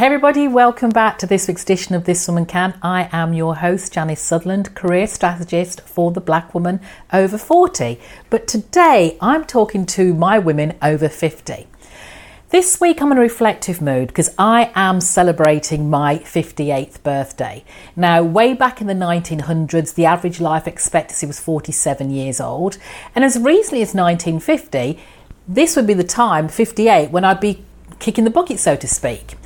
Hey everybody, welcome back to this week's edition of This Woman Can. I am your host, Janice Sutherland, career strategist for the black woman over 40. But today I'm talking to my women over 50. This week I'm in a reflective mood because I am celebrating my 58th birthday. Now, way back in the 1900s, the average life expectancy was 47 years old, and as recently as 1950, this would be the time, 58, when I'd be kicking the bucket, so to speak.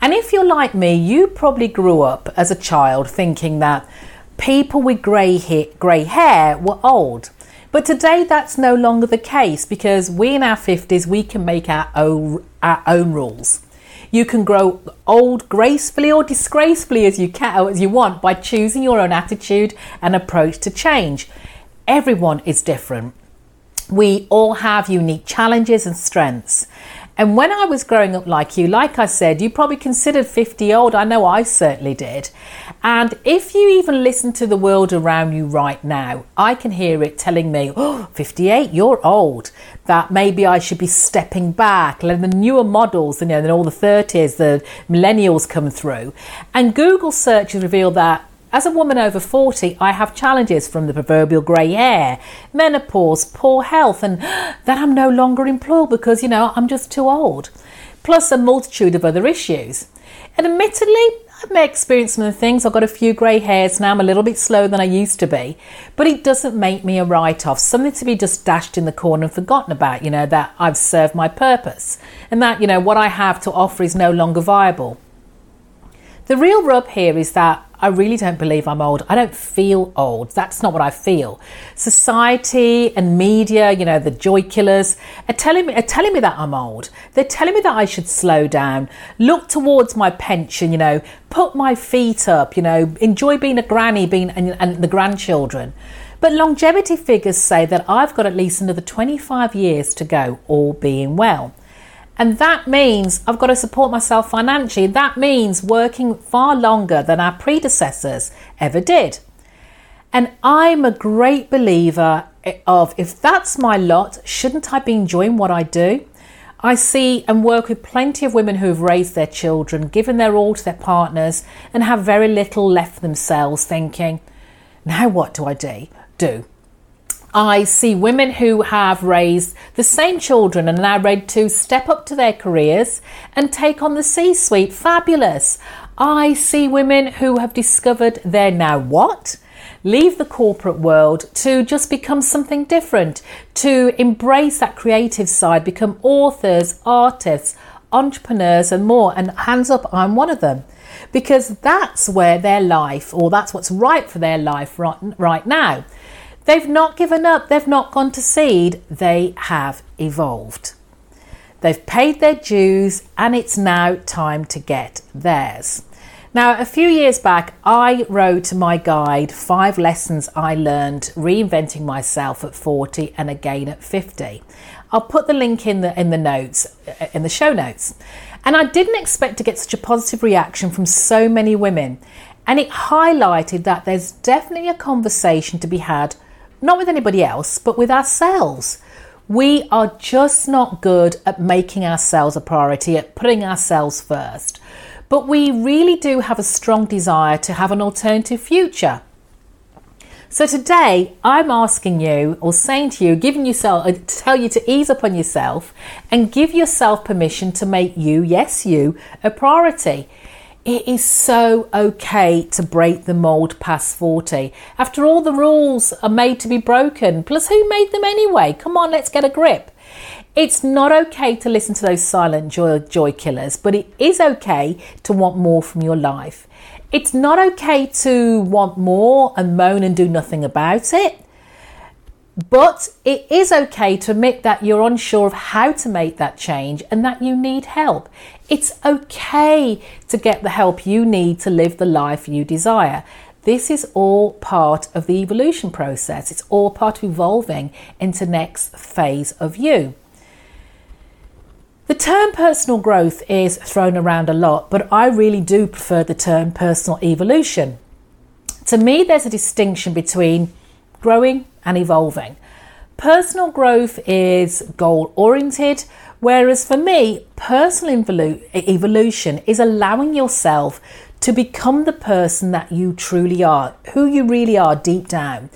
And if you're like me, you probably grew up as a child thinking that people with grey hair, grey hair were old. But today that's no longer the case because we in our 50s we can make our own, our own rules. You can grow old gracefully or disgracefully as you can as you want by choosing your own attitude and approach to change. Everyone is different. We all have unique challenges and strengths. And when I was growing up like you, like I said, you probably considered 50 old. I know I certainly did. And if you even listen to the world around you right now, I can hear it telling me, oh, 58, you're old. That maybe I should be stepping back, letting the newer models, you know, then all the 30s, the millennials come through. And Google searches reveal that as a woman over 40, I have challenges from the proverbial grey hair, menopause, poor health, and that I'm no longer employed because, you know, I'm just too old, plus a multitude of other issues. And admittedly, I may experience some of the things. I've got a few grey hairs now. I'm a little bit slower than I used to be, but it doesn't make me a write off, something to be just dashed in the corner and forgotten about, you know, that I've served my purpose and that, you know, what I have to offer is no longer viable. The real rub here is that I really don't believe I'm old. I don't feel old. That's not what I feel. Society and media, you know, the joy killers are telling me are telling me that I'm old. They're telling me that I should slow down, look towards my pension, you know, put my feet up, you know, enjoy being a granny, being and, and the grandchildren. But longevity figures say that I've got at least another 25 years to go, all being well. And that means I've got to support myself financially. That means working far longer than our predecessors ever did. And I'm a great believer of if that's my lot, shouldn't I be enjoying what I do? I see and work with plenty of women who have raised their children, given their all to their partners, and have very little left themselves, thinking, now what do I do? Do I see women who have raised the same children and are now ready to step up to their careers and take on the C suite. Fabulous. I see women who have discovered they're now what? Leave the corporate world to just become something different, to embrace that creative side, become authors, artists, entrepreneurs, and more. And hands up, I'm one of them because that's where their life, or that's what's right for their life right, right now. They've not given up, they've not gone to seed, they have evolved. They've paid their dues and it's now time to get theirs. Now, a few years back, I wrote to my guide, Five Lessons I Learned Reinventing Myself at 40 and Again at 50. I'll put the link in the, in the notes, uh, in the show notes. And I didn't expect to get such a positive reaction from so many women. And it highlighted that there's definitely a conversation to be had not with anybody else, but with ourselves. We are just not good at making ourselves a priority, at putting ourselves first. But we really do have a strong desire to have an alternative future. So today I'm asking you or saying to you, giving yourself uh, to tell you to ease up on yourself and give yourself permission to make you, yes, you, a priority. It is so okay to break the mold past 40. After all, the rules are made to be broken. Plus, who made them anyway? Come on, let's get a grip. It's not okay to listen to those silent joy, joy killers, but it is okay to want more from your life. It's not okay to want more and moan and do nothing about it. But it is okay to admit that you're unsure of how to make that change and that you need help. It's okay to get the help you need to live the life you desire. This is all part of the evolution process. It's all part of evolving into next phase of you. The term personal growth is thrown around a lot, but I really do prefer the term personal evolution. To me, there's a distinction between growing and evolving. Personal growth is goal oriented, whereas for me, personal evolution is allowing yourself to become the person that you truly are, who you really are deep down.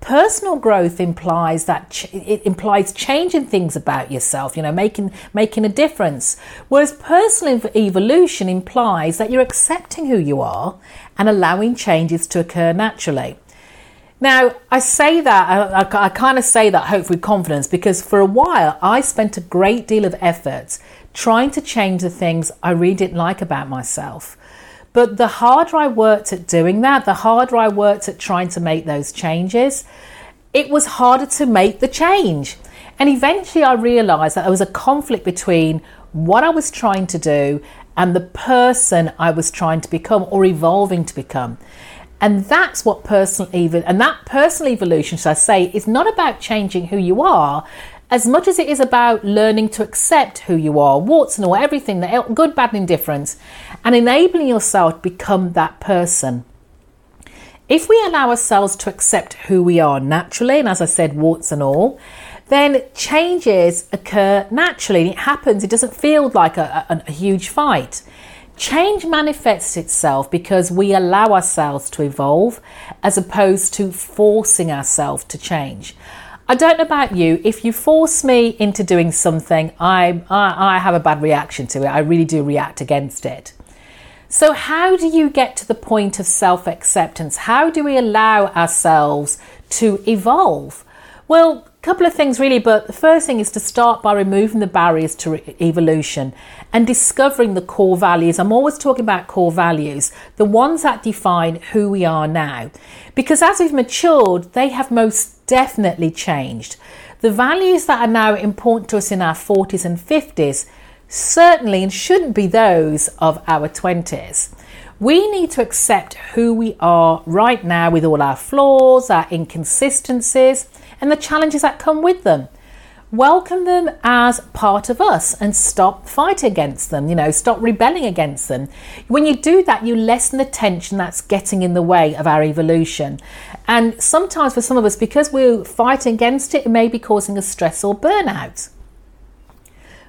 Personal growth implies that ch- it implies changing things about yourself, you know, making making a difference. Whereas personal evolution implies that you're accepting who you are and allowing changes to occur naturally. Now, I say that, I, I, I kind of say that hopefully with confidence because for a while I spent a great deal of effort trying to change the things I really didn't like about myself. But the harder I worked at doing that, the harder I worked at trying to make those changes, it was harder to make the change. And eventually I realized that there was a conflict between what I was trying to do and the person I was trying to become or evolving to become. And that's what personal even and that personal evolution, should I say, is not about changing who you are as much as it is about learning to accept who you are, warts and all, everything, that good, bad, and indifference, and enabling yourself to become that person. If we allow ourselves to accept who we are naturally, and as I said, warts and all, then changes occur naturally. It happens, it doesn't feel like a, a, a huge fight. Change manifests itself because we allow ourselves to evolve as opposed to forcing ourselves to change. I don't know about you. If you force me into doing something, I, I, I have a bad reaction to it. I really do react against it. So, how do you get to the point of self acceptance? How do we allow ourselves to evolve? Well, couple of things really, but the first thing is to start by removing the barriers to re- evolution and discovering the core values. I'm always talking about core values, the ones that define who we are now. Because as we've matured, they have most definitely changed. The values that are now important to us in our 40s and 50s certainly and shouldn't be those of our 20s. We need to accept who we are right now with all our flaws, our inconsistencies, and the challenges that come with them welcome them as part of us and stop fighting against them, you know, stop rebelling against them. When you do that, you lessen the tension that's getting in the way of our evolution. And sometimes for some of us, because we're fighting against it, it may be causing us stress or burnout.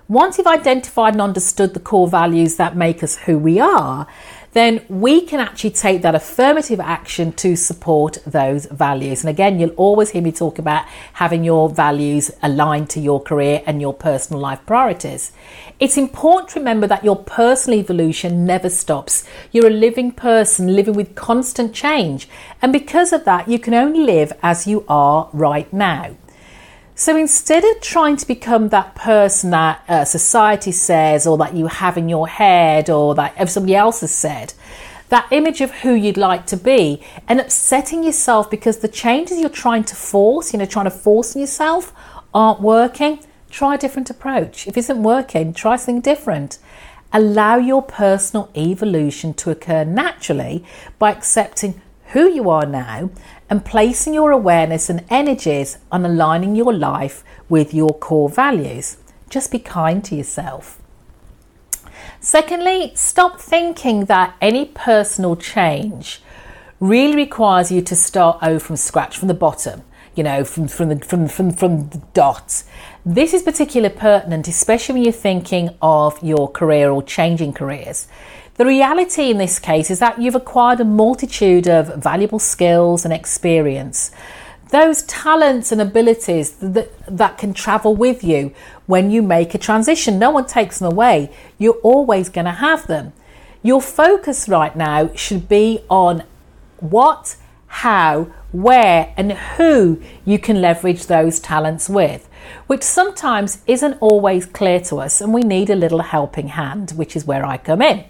Once you've identified and understood the core values that make us who we are, then we can actually take that affirmative action to support those values. And again, you'll always hear me talk about having your values aligned to your career and your personal life priorities. It's important to remember that your personal evolution never stops. You're a living person living with constant change. And because of that, you can only live as you are right now. So instead of trying to become that person that uh, society says or that you have in your head or that somebody else has said, that image of who you'd like to be and upsetting yourself because the changes you're trying to force, you know, trying to force yourself aren't working, try a different approach. If it isn't working, try something different. Allow your personal evolution to occur naturally by accepting who you are now and placing your awareness and energies on aligning your life with your core values. Just be kind to yourself. Secondly, stop thinking that any personal change really requires you to start over from scratch, from the bottom, you know, from, from, the, from, from, from the dots. This is particularly pertinent, especially when you're thinking of your career or changing careers. The reality in this case is that you've acquired a multitude of valuable skills and experience. Those talents and abilities that, that can travel with you when you make a transition. No one takes them away. You're always going to have them. Your focus right now should be on what, how, where, and who you can leverage those talents with, which sometimes isn't always clear to us, and we need a little helping hand, which is where I come in.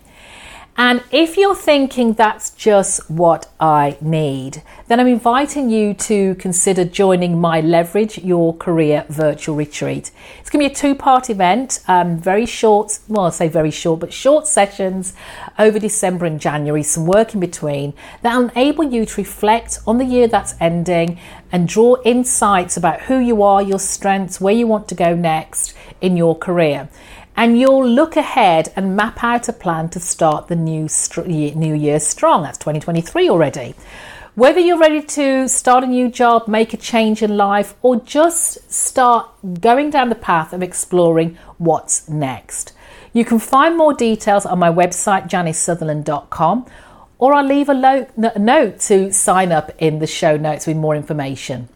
And if you're thinking that's just what I need, then I'm inviting you to consider joining my Leverage Your Career virtual retreat. It's going to be a two part event, um, very short, well, I'll say very short, but short sessions over December and January, some work in between that enable you to reflect on the year that's ending and draw insights about who you are, your strengths, where you want to go next in your career and you'll look ahead and map out a plan to start the new, new year strong. That's 2023 already. Whether you're ready to start a new job, make a change in life, or just start going down the path of exploring what's next. You can find more details on my website, janicesutherland.com, or I'll leave a note to sign up in the show notes with more information.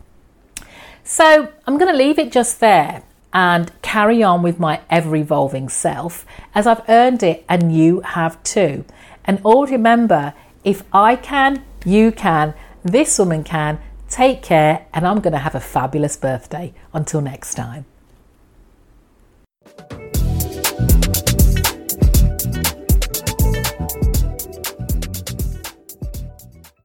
So I'm going to leave it just there and carry on with my ever evolving self as I've earned it and you have too. And all remember if I can, you can, this woman can. Take care, and I'm going to have a fabulous birthday. Until next time.